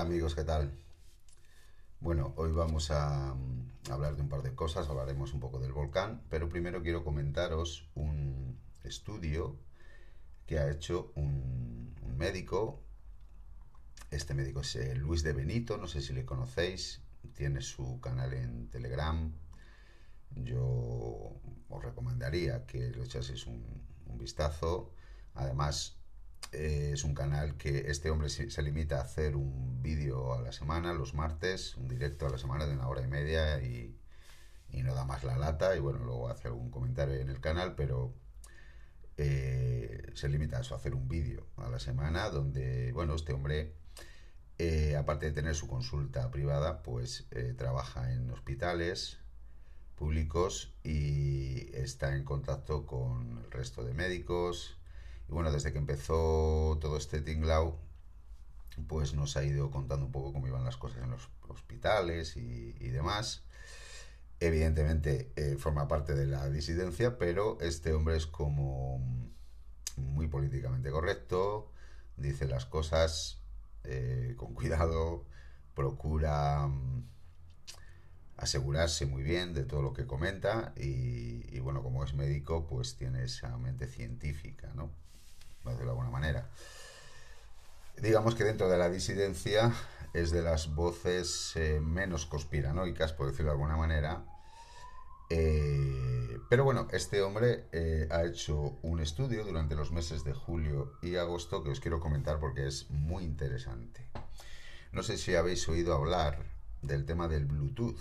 Amigos, ¿qué tal? Bueno, hoy vamos a mm, hablar de un par de cosas, hablaremos un poco del volcán, pero primero quiero comentaros un estudio que ha hecho un, médico. Este médico es eh, Luis de Benito, no sé si le conocéis, tiene su canal en Telegram. Yo os recomendaría que le echaseis un vistazo. Además, eh, es un canal que este hombre se, limita a hacer un vídeo a la semana, los martes, un directo a la semana de una hora y media y, no da más la lata y bueno, luego hace algún comentario en el canal, pero eh, se limita a eso, a hacer un vídeo a la semana donde, bueno, este hombre, eh, aparte de tener su consulta privada, pues trabaja en hospitales públicos y está en contacto con el resto de médicos, y bueno, desde que empezó todo este tinglao, pues nos ha ido contando un poco cómo iban las cosas en los hospitales y, demás. Evidentemente eh, forma parte de la disidencia, pero este hombre es como muy políticamente correcto, dice las cosas eh, con cuidado, procura mm, asegurarse muy bien de todo lo que comenta y, y, bueno, como es médico, pues tiene esa mente científica, ¿no? De alguna manera. Digamos que dentro de la disidencia es de las voces eh, menos conspiranoicas, por decirlo de alguna manera. Eh, pero bueno, este hombre eh, ha hecho un estudio durante los meses de julio y agosto que os quiero comentar porque es muy interesante. No sé si habéis oído hablar del tema del Bluetooth,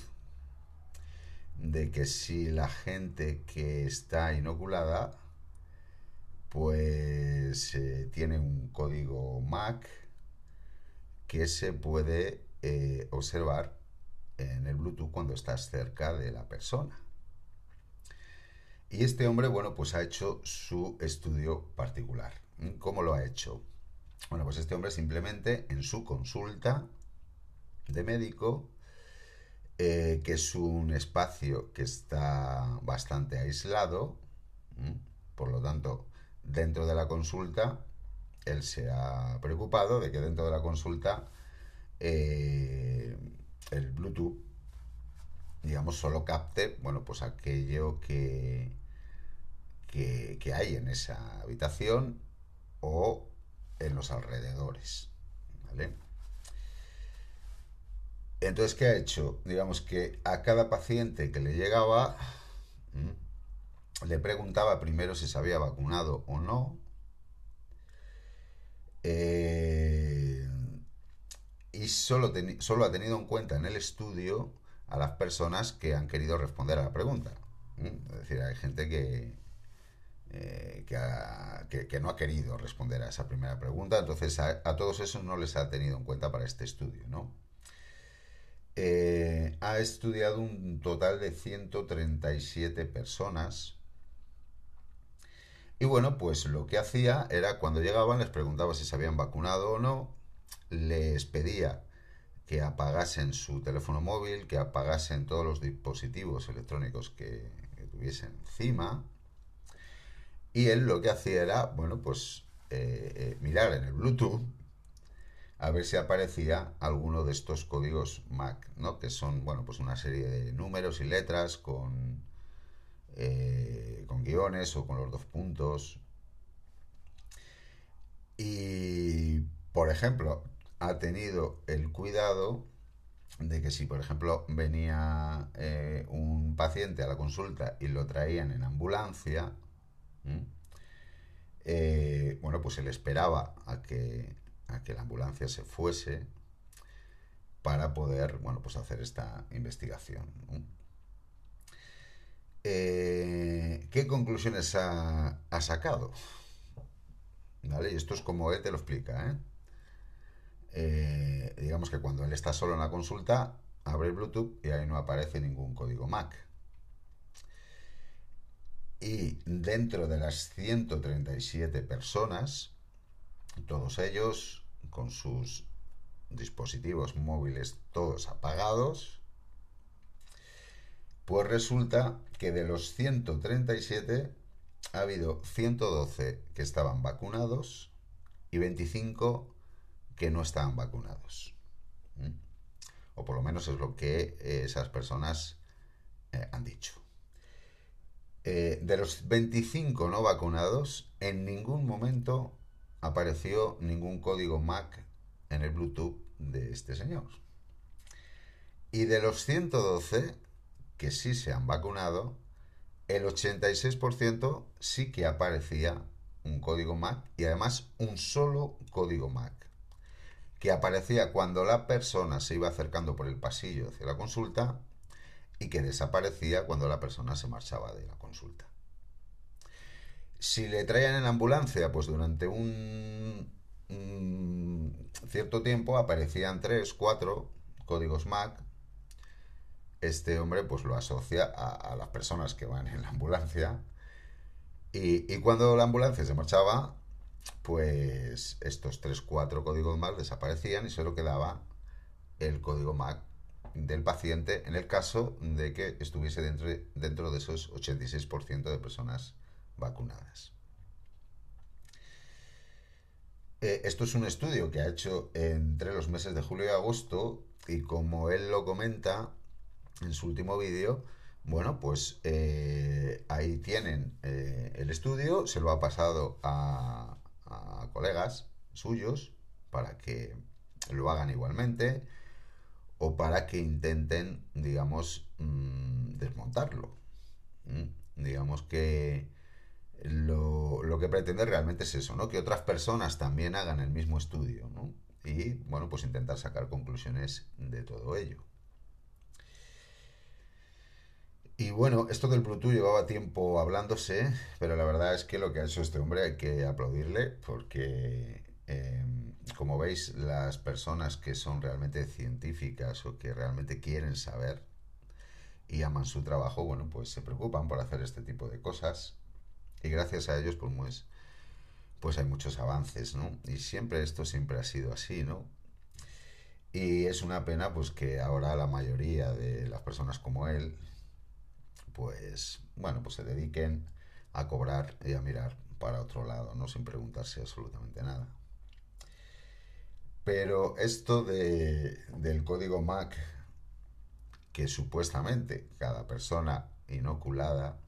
de que si la gente que está inoculada pues tiene un código MAC que se puede eh, observar en el Bluetooth cuando estás cerca de la persona. Y este hombre, bueno, pues ha hecho su estudio particular. ¿Cómo lo ha hecho? Bueno, pues este hombre simplemente en su consulta de médico, eh, que es un espacio que está bastante aislado, por lo tanto, dentro de la consulta, él se ha preocupado de que dentro de la consulta eh, el Bluetooth, digamos, solo capte, bueno, pues aquello que, que, hay en esa habitación o en los alrededores. ¿Vale? Entonces, ¿qué ha hecho? Digamos que a cada paciente que le llegaba, le preguntaba primero si se había vacunado o no. Eh, y solo, solo, ha tenido en cuenta en el estudio a las personas que han querido responder a la pregunta. Es decir, hay gente que, eh, que, no ha querido responder a esa primera pregunta, entonces a, todos esos no les ha tenido en cuenta para este estudio. ¿no? Eh, ha estudiado un total de 137 personas y bueno, pues lo que hacía era cuando llegaban les preguntaba si se habían vacunado o no, les pedía que apagasen su teléfono móvil, que apagasen todos los dispositivos electrónicos que, tuviesen encima. Y él lo que hacía era, bueno, pues eh, eh, mirar en el Bluetooth a ver si aparecía alguno de estos códigos MAC, ¿no? Que son, bueno, pues una serie de números y letras con eh, con guiones o con los dos puntos. Y, por ejemplo, ha tenido el cuidado de que si, por ejemplo, venía eh, un paciente a la consulta y lo traían en ambulancia, eh, bueno, pues él esperaba a que, a que la ambulancia se fuese para poder, bueno, pues hacer esta investigación. Eh, ¿Qué conclusiones ha, sacado? ¿Vale? Y esto es como él te lo explica. ¿eh? ¿eh? digamos que cuando él está solo en la consulta, abre Bluetooth y ahí no aparece ningún código MAC. Y dentro de las 137 personas, todos ellos con sus dispositivos móviles todos apagados, pues resulta que de los 137 ha habido 112 que estaban vacunados y 25 que no estaban vacunados. O por lo menos es lo que eh, esas personas eh, han dicho. Eh, de los 25 no vacunados, en ningún momento apareció ningún código MAC en el Bluetooth de este señor. Y de los 112 que sí se han vacunado, el 86% sí que aparecía un código MAC y además un solo código MAC que aparecía cuando la persona se iba acercando por el pasillo hacia la consulta y que desaparecía cuando la persona se marchaba de la consulta. Si le traían en la ambulancia, pues durante un, cierto tiempo aparecían tres, cuatro códigos MAC. Este hombre pues lo asocia a, las personas que van en la ambulancia. Y, cuando la ambulancia se marchaba, pues estos tres, cuatro códigos MAC desaparecían y solo quedaba el código MAC del paciente en el caso de que estuviese dentro, dentro de esos 86% de personas vacunadas. Eh, esto es un estudio que ha hecho entre los meses de julio y agosto y como él lo comenta en su último vídeo, bueno, pues eh, ahí tienen eh, el estudio, se lo ha pasado a, colegas suyos para que lo hagan igualmente o para que intenten, digamos, mm, desmontarlo. Mm, digamos que lo, lo, que pretende realmente es eso, ¿no? Que otras personas también hagan el mismo estudio, ¿no? Y, bueno, pues intentar sacar conclusiones de todo ello. Y bueno, esto del Bluetooth llevaba tiempo hablándose, pero la verdad es que lo que ha hecho este hombre hay que aplaudirle porque Em, como veis, las personas que son realmente científicas o que realmente quieren saber y aman su trabajo, bueno, pues se preocupan por hacer este tipo de cosas y gracias a ellos, pues, pues hay muchos avances, ¿no? Y siempre esto siempre ha sido así, ¿no? Y es una pena, pues, que ahora la mayoría de las personas como él, pues, bueno, pues se dediquen a cobrar y a mirar para otro lado, ¿no? Sin preguntarse absolutamente nada. Pero esto de, del código MAC, que supuestamente cada persona inoculada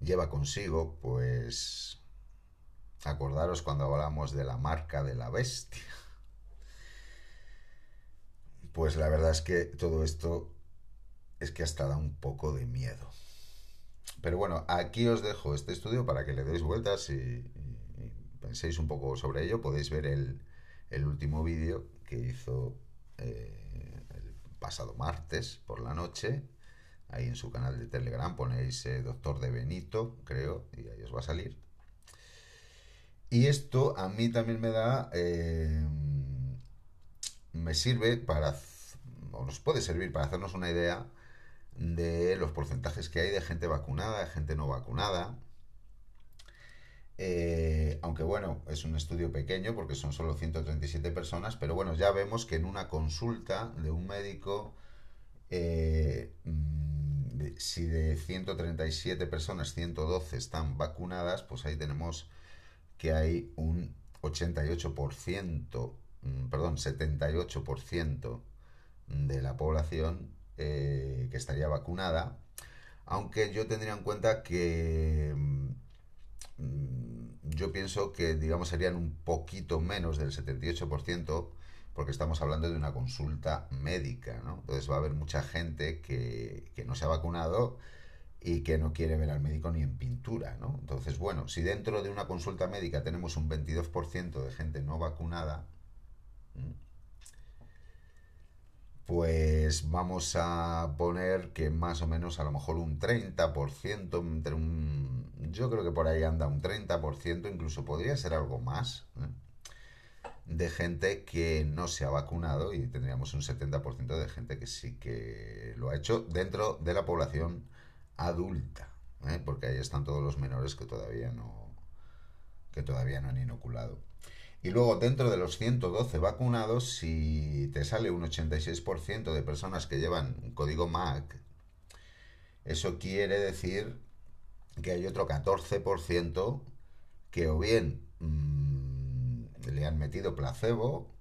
lleva consigo, pues acordaros cuando hablamos de la marca de la bestia. Pues la verdad es que todo esto es que hasta da un poco de miedo. Pero bueno, aquí os dejo este estudio para que le deis vueltas y penséis un poco sobre ello. Podéis ver el, último vídeo que hizo eh, el pasado martes por la noche. Ahí en su canal de Telegram ponéis eh, Doctor de Benito, creo, y ahí os va a salir. Y esto a mí también me da, eh, me sirve para, o nos puede servir para hacernos una idea de los porcentajes que hay de gente vacunada, de gente no vacunada, eh, aunque bueno, es un estudio pequeño porque son solo 137 personas, pero bueno, ya vemos que en una consulta de un médico, eh, mm, si de 137 personas 112 están vacunadas, pues ahí tenemos que hay un 88%, mm, perdón, 78% de la población eh, que estaría vacunada, aunque yo tendría en cuenta que mm, yo pienso que, digamos, serían un poquito menos del 78%, porque estamos hablando de una consulta médica, ¿no? Entonces va a haber mucha gente que, que no se ha vacunado y que no quiere ver al médico ni en pintura. Entonces, bueno, si dentro de una consulta médica tenemos un 22% de gente no vacunada, pues vamos a poner que más o menos a lo mejor un 30%, entre un, yo creo que por ahí anda un 30%, incluso podría ser algo más, ¿eh? de gente que no se ha vacunado y tendríamos un 70% de gente que sí que lo ha hecho dentro de la población adulta, ¿eh? porque ahí están todos los menores que todavía no, que todavía no han inoculado. Y luego dentro de los 112 vacunados, si te sale un 86% de personas que llevan un código MAC, eso quiere decir que hay otro 14% que o bien mm, le han metido placebo,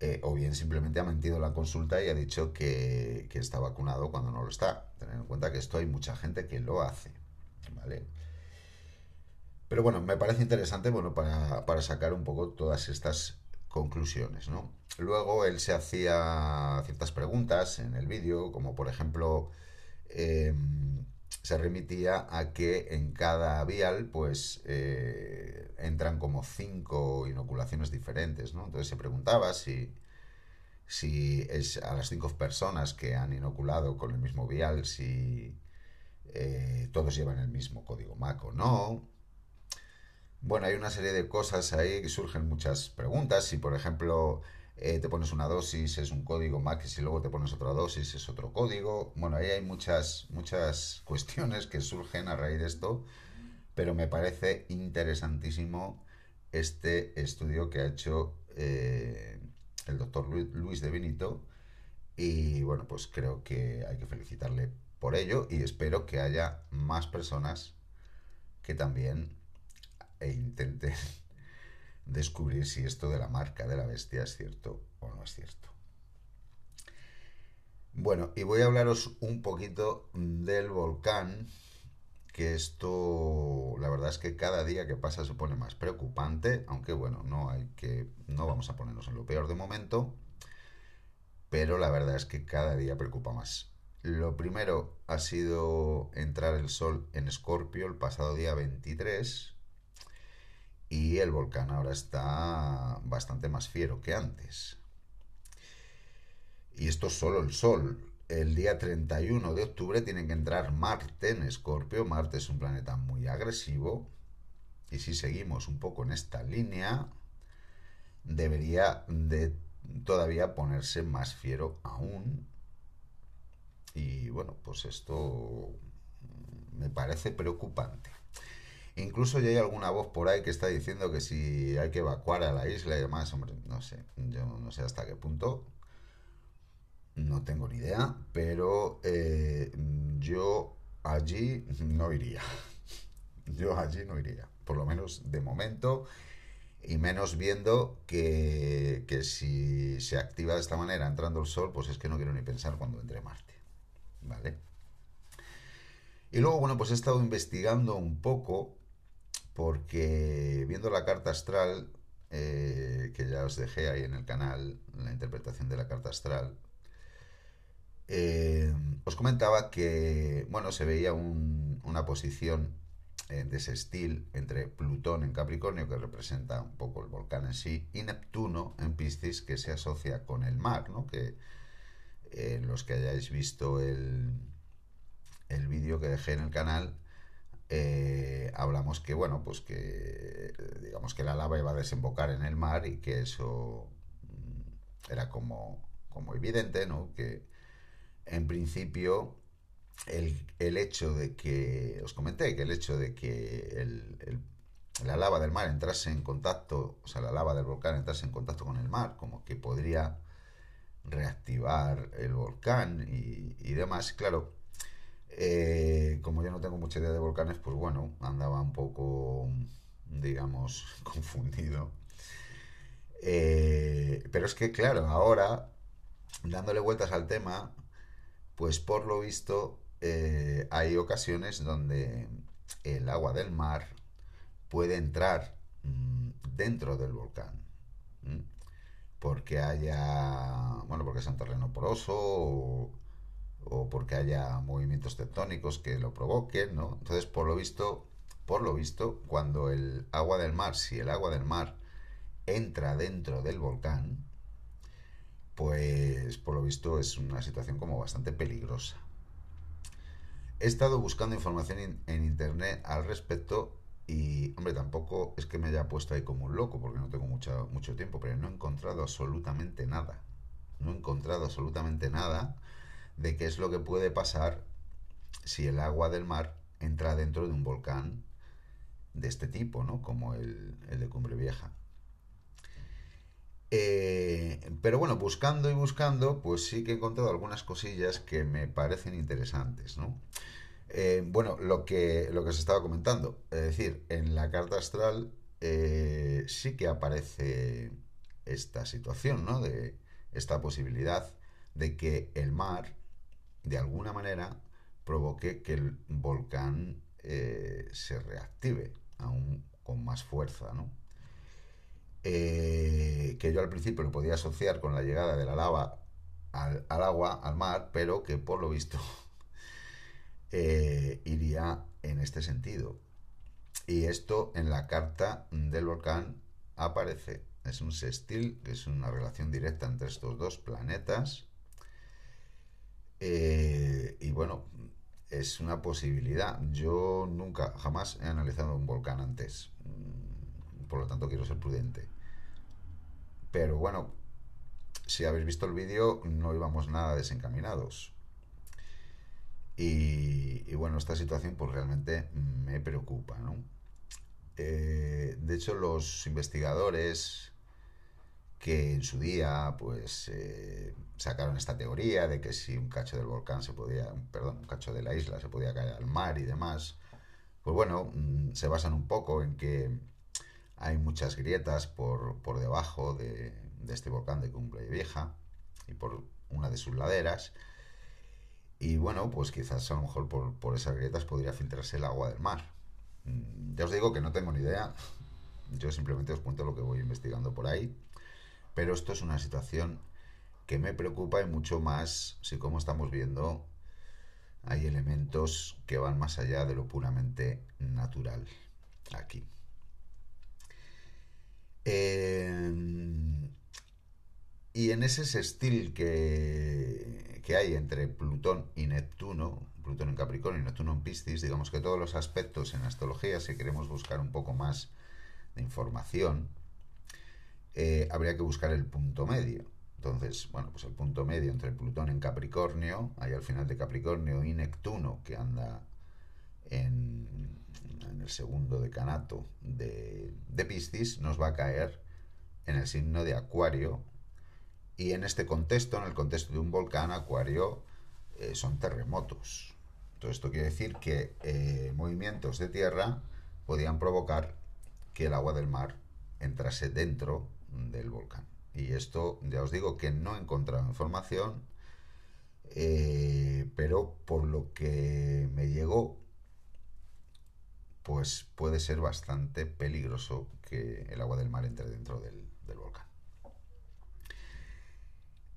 eh, o bien simplemente ha mentido en la consulta y ha dicho que, que, está vacunado cuando no lo está. Tener en cuenta que esto hay mucha gente que lo hace. ¿Vale? Pero bueno, me parece interesante bueno, para, para sacar un poco todas estas conclusiones. ¿no? Luego él se hacía ciertas preguntas en el vídeo, como por ejemplo, eh, se remitía a que en cada vial pues eh, entran como cinco inoculaciones diferentes. ¿no? Entonces se preguntaba si, si es a las cinco personas que han inoculado con el mismo vial, si eh, todos llevan el mismo código MAC o no bueno, hay una serie de cosas ahí que surgen muchas preguntas. Si, por ejemplo, eh, te pones una dosis, es un código MAC, y luego te pones otra dosis, es otro código. Bueno, ahí hay muchas, muchas cuestiones que surgen a raíz de esto, pero me parece interesantísimo este estudio que ha hecho eh, el doctor Luis de Benito. Y bueno, pues creo que hay que felicitarle por ello y espero que haya más personas que también e intenten descubrir si esto de la marca de la bestia es cierto o no es cierto. Bueno, y voy a hablaros un poquito del volcán, que esto, la verdad es que cada día que pasa se pone más preocupante, aunque bueno, no hay que, no vamos a ponernos en lo peor de momento, pero la verdad es que cada día preocupa más. Lo primero ha sido entrar el sol en Escorpio el pasado día 23, y el volcán ahora está bastante más fiero que antes. Y esto es solo el Sol. El día 31 de octubre tiene que entrar Marte en Escorpio. Marte es un planeta muy agresivo. Y si seguimos un poco en esta línea, debería de todavía ponerse más fiero aún. Y bueno, pues esto me parece preocupante. Incluso ya hay alguna voz por ahí que está diciendo que si hay que evacuar a la isla y demás, hombre, no sé, yo no sé hasta qué punto, no tengo ni idea, pero eh, yo allí no iría. Yo allí no iría, por lo menos de momento, y menos viendo que, que si se activa de esta manera entrando el sol, pues es que no quiero ni pensar cuando entre Marte. ¿Vale? Y luego, bueno, pues he estado investigando un poco porque viendo la carta astral, eh, que ya os dejé ahí en el canal, la interpretación de la carta astral, eh, os comentaba que, bueno, se veía una posición eh, de ese estilo entre Plutón en Capricornio, que representa un poco el volcán en sí, y Neptuno en Piscis, que se asocia con el mar, ¿no? Que los que hayáis visto el, el vídeo que dejé en el canal, eh, hablamos que, bueno, pues que digamos que la lava iba a desembocar en el mar y que eso mm, era como, como evidente, ¿no? Que en principio el, el, hecho de que, os comenté, que el hecho de que el, la lava del mar entrase en contacto, o sea, la lava del volcán entrase en contacto con el mar, como que podría reactivar el volcán y, y demás, claro, eh, como yo no tengo mucha idea de volcanes, pues bueno, andaba un poco, digamos, confundido. Eh, pero es que, claro, ahora, dándole vueltas al tema, pues por lo visto eh, hay ocasiones donde el agua del mar puede entrar mm, dentro del volcán. Porque haya, bueno, porque es un terreno poroso o, o porque haya movimientos tectónicos que lo provoquen, ¿no? Entonces, por lo visto, por lo visto, cuando el agua del mar, si el agua del mar entra dentro del volcán, pues por lo visto es una situación como bastante peligrosa. He estado buscando información en internet al respecto y, hombre, tampoco es que me haya puesto ahí como un loco porque no tengo mucho, tiempo, pero no he encontrado absolutamente nada. No he encontrado absolutamente nada de qué es lo que puede pasar si el agua del mar entra dentro de un volcán de este tipo, ¿no? Como el, de Cumbre Vieja. Eh, pero bueno, buscando y buscando, pues sí que he encontrado algunas cosillas que me parecen interesantes, ¿no? Eh, bueno, lo que, lo que se estaba comentando, es decir, en la carta astral eh, sí que aparece esta situación, ¿no? De esta posibilidad de que el mar, de alguna manera, provoque que el volcán eh, se reactive aún con más fuerza. Eh, que yo al principio lo podía asociar con la llegada de la lava al, agua, al mar, pero que por lo visto eh, iría en este sentido. Y esto en la carta del volcán aparece. Es un sextil, que es una relación directa entre estos dos planetas. Eh, y bueno, es una posibilidad. Yo nunca, jamás he analizado un volcán antes. Mm, por lo tanto, quiero ser prudente. Pero bueno, si habéis visto el vídeo, no íbamos nada desencaminados. Y, bueno, esta situación pues realmente me preocupa, ¿no? Eh, de hecho, los investigadores que en su día pues eh, sacaron esta teoría de que si un cacho del volcán se podía, perdón, un cacho de la isla se podía caer al mar y demás, pues bueno, mm, se basan un poco en que hay muchas grietas por, por debajo de, este volcán de Cumbre Vieja y por una de sus laderas. Y bueno, pues quizás a lo mejor por, por esas grietas podría filtrarse el agua del mar. Mm, ya os digo que no tengo ni idea. Yo simplemente os cuento lo que voy investigando por ahí. Pero esto es una situación que me preocupa y mucho más si como estamos viendo hay elementos que van más allá de lo puramente natural aquí. Eh, y en ese sextil que, que hay entre Plutón y Neptuno, Plutón en Capricornio y Neptuno en Piscis, digamos que todos los aspectos en astrología, si queremos buscar un poco más de información, eh, habría que buscar el punto medio. Entonces, bueno, pues el punto medio entre Plutón en Capricornio, ahí al final de Capricornio, y Neptuno, que anda en, el segundo decanato de, de Piscis, nos va a caer en el signo de Acuario, y en este contexto, en el contexto de un volcán, Acuario, eh, son terremotos. Todo esto quiere decir que eh, movimientos de tierra podían provocar que el agua del mar entrase dentro del volcán. Y esto, ya os digo que no he encontrado información, eh, pero por lo que me llegó, pues puede ser bastante peligroso que el agua del mar entre dentro del volcán.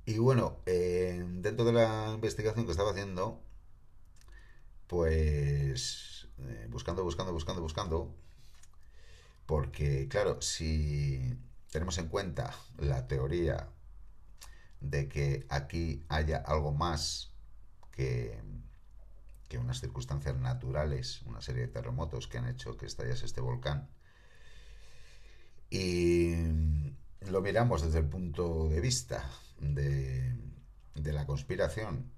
Y bueno, eh, dentro de la investigación que estaba haciendo, pues eh, buscando, buscando, buscando, buscando, porque claro, si tenemos en cuenta la teoría de que aquí haya algo más que, unas circunstancias naturales, una serie de terremotos que han hecho que estallase este volcán, y lo miramos desde el punto de vista de, la conspiración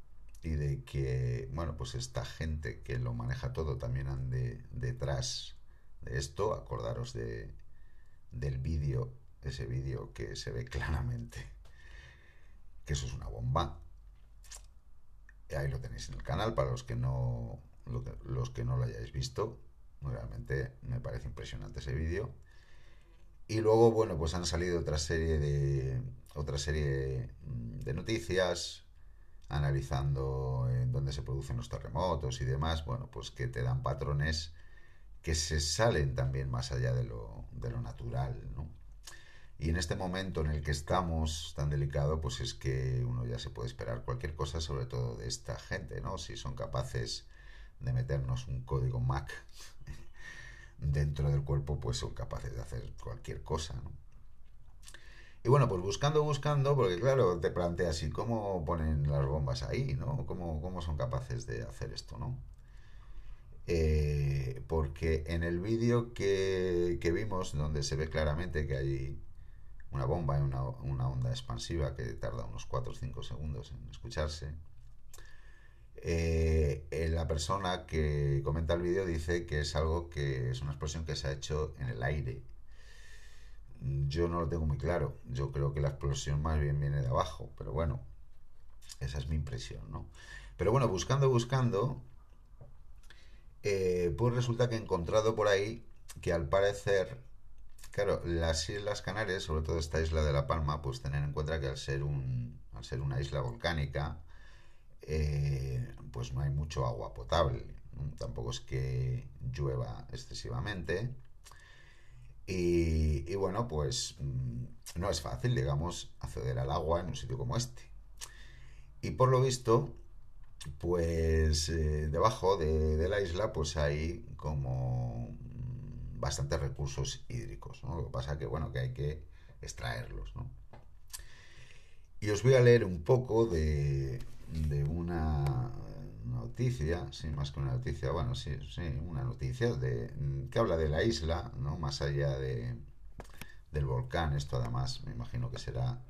y de que, bueno, pues esta gente que lo maneja todo también ande detrás de esto, acordaros de, del vídeo, ese vídeo que se ve claramente que eso es una bomba. Ahí lo tenéis en el canal para los que no los que no lo hayáis visto. Realmente me parece impresionante ese vídeo. Y luego, bueno, pues han salido otra serie de otra serie de noticias analizando en dónde se producen los terremotos y demás, bueno, pues que te dan patrones que se salen también más allá de lo, de lo natural, ¿no? Y en este momento en el que estamos tan delicado, pues es que uno ya se puede esperar cualquier cosa, sobre todo de esta gente, ¿no? Si son capaces de meternos un código MAC dentro del cuerpo, pues son capaces de hacer cualquier cosa, ¿no? Y bueno, pues buscando, buscando, porque claro, te planteas, ¿y cómo ponen las bombas ahí, no? ¿Cómo, cómo son capaces de hacer esto, no? Eh, porque en el vídeo que, vimos, donde se ve claramente que hay una bomba y una, una onda expansiva que tarda unos 4 o 5 segundos en escucharse, eh, eh, la persona que comenta el vídeo dice que es algo que es una explosión que se ha hecho en el aire. Yo no lo tengo muy claro. Yo creo que la explosión más bien viene de abajo, pero bueno, esa es mi impresión, ¿no? Pero bueno, buscando, buscando, eh, pues resulta que he encontrado por ahí que al parecer claro, las Islas Canarias, sobre todo esta isla de La Palma, pues tener en cuenta que al ser, un, al ser una isla volcánica, eh, pues no hay mucho agua potable. Tampoco es que llueva excesivamente. Y, bueno, pues mm, no es fácil, digamos, acceder al agua en un sitio como este. Y por lo visto, pues eh, debajo de, la isla, pues hay como bastantes recursos hídricos, Lo que pasa que, bueno, que hay que extraerlos, Y os voy a leer un poco de, de una noticia, sí, más que una noticia, bueno, sí, sí, una noticia de, que habla de la isla, ¿no? Más allá de, del volcán, esto además me imagino que será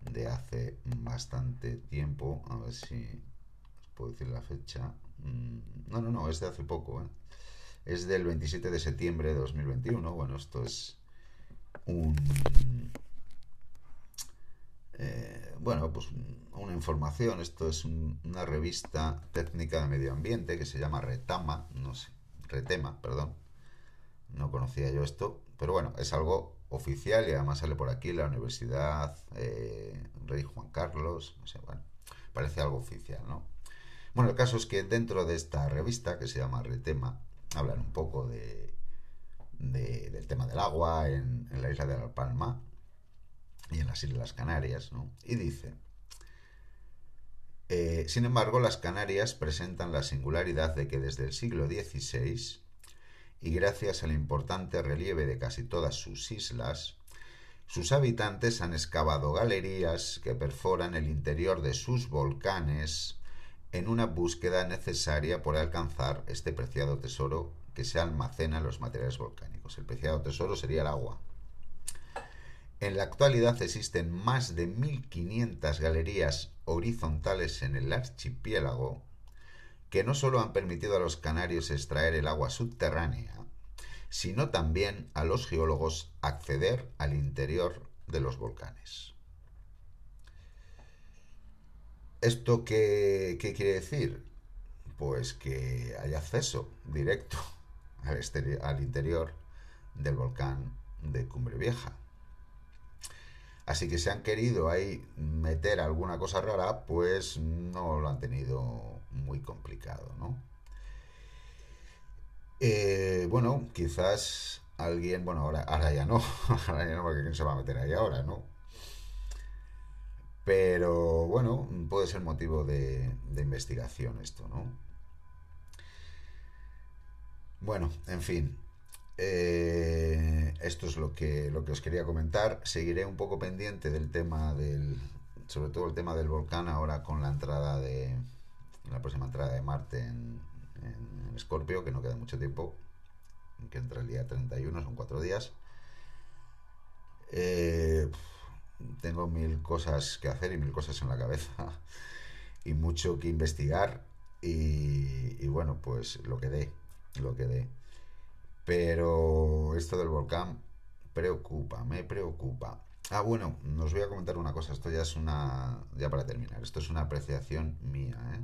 de hace bastante tiempo, a ver si os puedo decir la fecha. Mm, no, no, no, es de hace poco, ¿eh? Es del 27 de septiembre de 2021, bueno, esto es un... Eh, bueno, pues una información, esto es una revista técnica de medio ambiente que se llama Retama, no sé, Retema, perdón, no conocía yo esto, pero bueno, es algo oficial y además sale por aquí la Universidad eh, Rey Juan Carlos, no sé, bueno, parece algo oficial, ¿no? Bueno, el caso es que dentro de esta revista que se llama Retema, hablan un poco de, del tema del agua en, en la isla de La Palma y en las Islas Canarias, ¿no? Y dice, eh, sin embargo, las Canarias presentan la singularidad de que desde el siglo XVI, y gracias al importante relieve de casi todas sus islas, sus habitantes han excavado galerías que perforan el interior de sus volcanes en una búsqueda necesaria por alcanzar este preciado tesoro que se almacena en los materiales volcánicos. El preciado tesoro sería el agua. En la actualidad existen más de 1.500 galerías horizontales en el archipiélago que no solo han permitido a los canarios extraer el agua subterránea, sino también a los geólogos acceder al interior de los volcanes. ¿Esto qué, quiere decir? Pues que hay acceso directo al, al interior del volcán de Cumbre Vieja. Así que si han querido ahí meter alguna cosa rara, pues no lo han tenido muy complicado, ¿no? Eh, bueno, quizás alguien, bueno, ahora, ahora ya no, ahora ya no, porque quién se va a meter ahí ahora, ¿no? Pero bueno, puede ser motivo de, de investigación esto, ¿no? Bueno, en fin, eh, esto es lo que, lo que os quería comentar. Seguiré un poco pendiente del tema del, sobre todo el tema del volcán ahora con la entrada de, la próxima entrada de Marte en, en, Escorpio, que no queda mucho tiempo, que entra el día 31, son cuatro días. Eh, tengo mil cosas que hacer y mil cosas en la cabeza y mucho que investigar y, bueno, pues lo que dé, lo que dé. Pero esto del volcán preocupa, me preocupa. Ah, bueno, nos voy a comentar una cosa. Esto ya es una. Ya para terminar. Esto es una apreciación mía, ¿eh?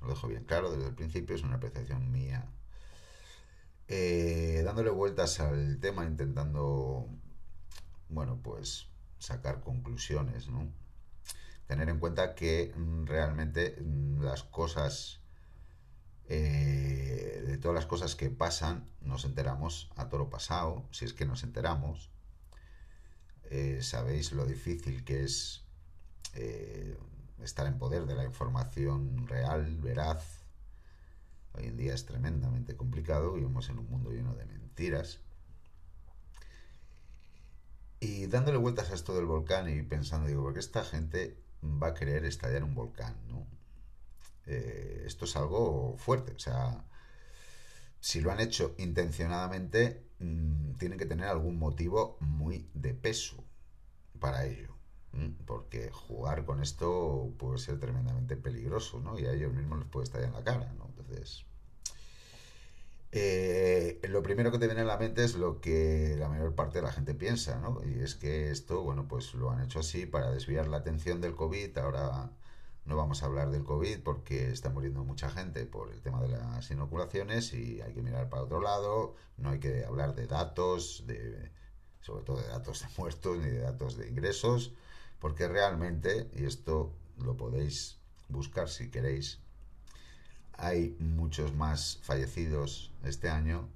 Lo dejo bien claro desde el principio, es una apreciación mía. Eh, dándole vueltas al tema, intentando. Bueno, pues sacar conclusiones, ¿no? Tener en cuenta que mm, realmente mm, las cosas eh, de todas las cosas que pasan, nos enteramos a toro pasado, si es que nos enteramos. Eh, sabéis lo difícil que es eh, estar en poder de la información real, veraz. Hoy en día es tremendamente complicado, vivimos en un mundo lleno de mentiras. Y dándole vueltas a esto del volcán y pensando, digo, ¿por qué esta gente va a querer estallar un volcán? ¿no? Eh, esto es algo fuerte. O sea, si lo han hecho intencionadamente, mm, tienen que tener algún motivo muy de peso para ello. Porque jugar con esto puede ser tremendamente peligroso, ¿no? Y a ellos mismos les puede estallar en la cara, ¿no? Entonces, eh, lo primero que te viene a la mente es lo que la mayor parte de la gente piensa, ¿no? Y es que esto, bueno, pues lo han hecho así para desviar la atención del COVID. Ahora no vamos a hablar del COVID porque está muriendo mucha gente por el tema de las inoculaciones y hay que mirar para otro lado. No hay que hablar de datos, de sobre todo de datos de muertos ni de datos de ingresos, porque realmente, y esto lo podéis buscar si queréis, hay muchos más fallecidos este año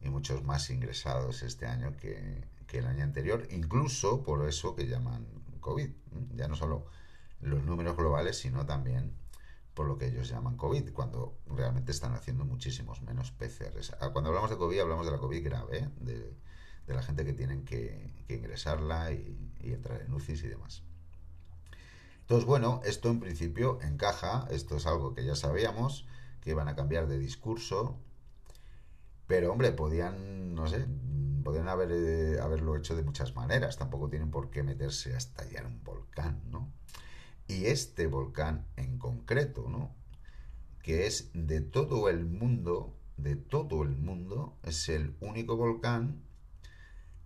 y muchos más ingresados este año que, que el año anterior, incluso por eso que llaman COVID. Ya no solo los números globales, sino también por lo que ellos llaman COVID, cuando realmente están haciendo muchísimos menos PCRs. Ah, cuando hablamos de COVID, hablamos de la COVID grave, ¿eh? de, la gente que tienen que, ingresarla y, y, entrar en UCIs y demás. Entonces, bueno, esto en principio encaja, esto es algo que ya sabíamos, que iban a cambiar de discurso, pero hombre, podían, no sé, podían haber, eh, haberlo hecho de muchas maneras, tampoco tienen por qué meterse a estallar un volcán, ¿no? Y este volcán en concreto, ¿no? Que es de todo el mundo, de todo el mundo, es el único volcán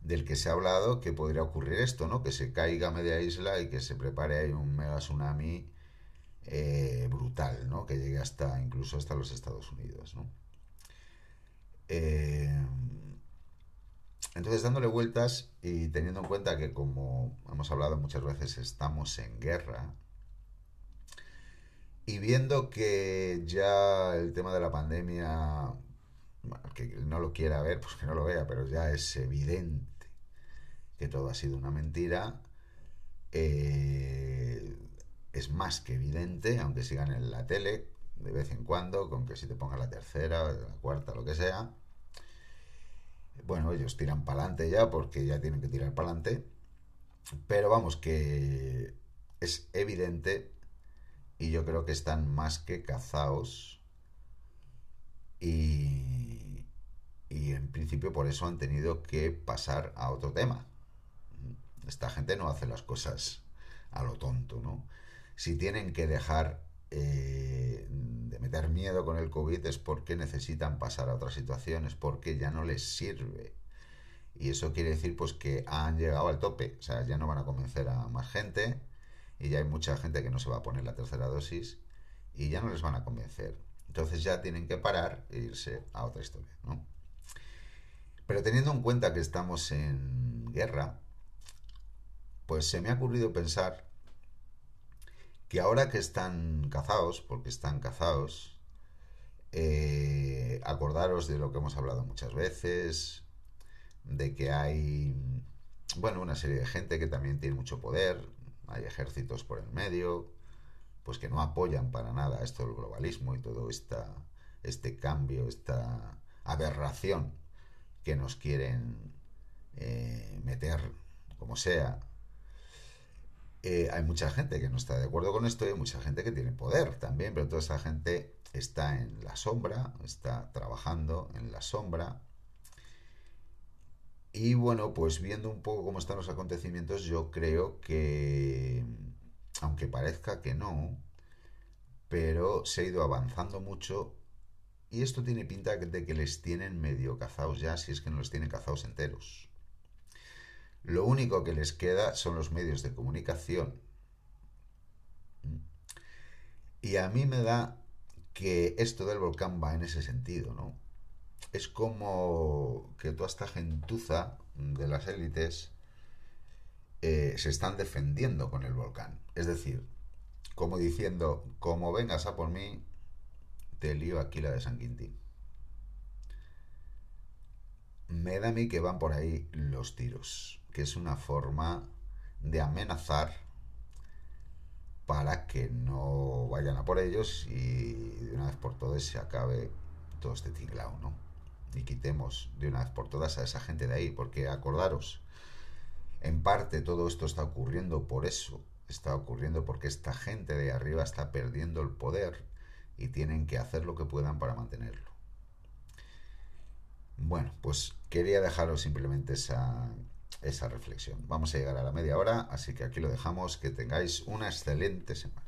del que se ha hablado que podría ocurrir esto, ¿no? Que se caiga media isla y que se prepare ahí un mega tsunami eh, brutal, ¿no? Que llegue hasta incluso hasta los Estados Unidos, ¿no? Eh, entonces, dándole vueltas y teniendo en cuenta que, como hemos hablado muchas veces, estamos en guerra, y viendo que ya el tema de la pandemia, que no lo quiera ver, pues que no lo vea, pero ya es evidente que todo ha sido una mentira, eh, es más que evidente, aunque sigan en la tele de vez en cuando, con que si te pongan la tercera, la cuarta, lo que sea, bueno, ellos tiran para adelante ya porque ya tienen que tirar para adelante. Pero vamos, que es evidente y yo creo que están más que cazados y, y en principio por eso han tenido que pasar a otro tema. Esta gente no hace las cosas a lo tonto, ¿no? Si tienen que dejar eh, de meter miedo con el COVID es porque necesitan pasar a otras situaciones, porque ya no les sirve. Y eso quiere decir pues que han llegado al tope, o sea, ya no van a convencer a más gente y ya hay mucha gente que no se va a poner la tercera dosis y ya no les van a convencer. Entonces ya tienen que parar e irse a otra historia, ¿no? Pero teniendo en cuenta que estamos en guerra, pues se me ha ocurrido pensar que ahora que están cazados, porque están cazados, eh, acordaros de lo que hemos hablado muchas veces, de que hay, bueno, una serie de gente que también tiene mucho poder, hay ejércitos por el medio, pues que no apoyan para nada esto del globalismo y todo esta, este cambio, esta aberración que nos quieren eh, meter como sea eh, hay mucha gente que no está de acuerdo con esto y hay mucha gente que tiene poder también, pero toda esa gente está en la sombra, está trabajando en la sombra. Y bueno, pues viendo un poco cómo están los acontecimientos, yo creo que, aunque parezca que no, pero se ha ido avanzando mucho y esto tiene pinta de que les tienen medio cazados ya, si es que no les tienen cazados enteros. Lo único que les queda son los medios de comunicación. Y a mí me da que esto del volcán va en ese sentido, ¿no? Es como que toda esta gentuza de las élites eh, se están defendiendo con el volcán. Es decir, como diciendo, como vengas a por mí, te lío aquí la de San Quintín. Me da a mí que van por ahí los tiros que es una forma de amenazar para que no vayan a por ellos y de una vez por todas se acabe todo este tinglao, ¿no? Y quitemos de una vez por todas a esa gente de ahí, porque acordaros, en parte todo esto está ocurriendo por eso, está ocurriendo porque esta gente de arriba está perdiendo el poder y tienen que hacer lo que puedan para mantenerlo. Bueno, pues quería dejaros simplemente esa, esa reflexión. Vamos a llegar a la media hora, así que aquí lo dejamos. Que tengáis una excelente semana.